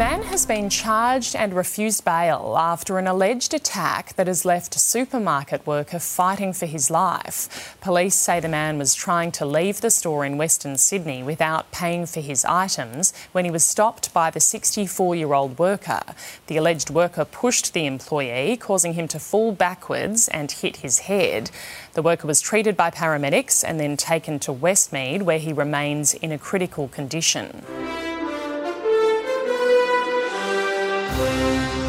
man has been charged and refused bail after an alleged attack that has left a supermarket worker fighting for his life. Police say the man was trying to leave the store in Western Sydney without paying for his items when he was stopped by the 64 year old worker. The alleged worker pushed the employee, causing him to fall backwards and hit his head. The worker was treated by paramedics and then taken to Westmead, where he remains in a critical condition. Bye.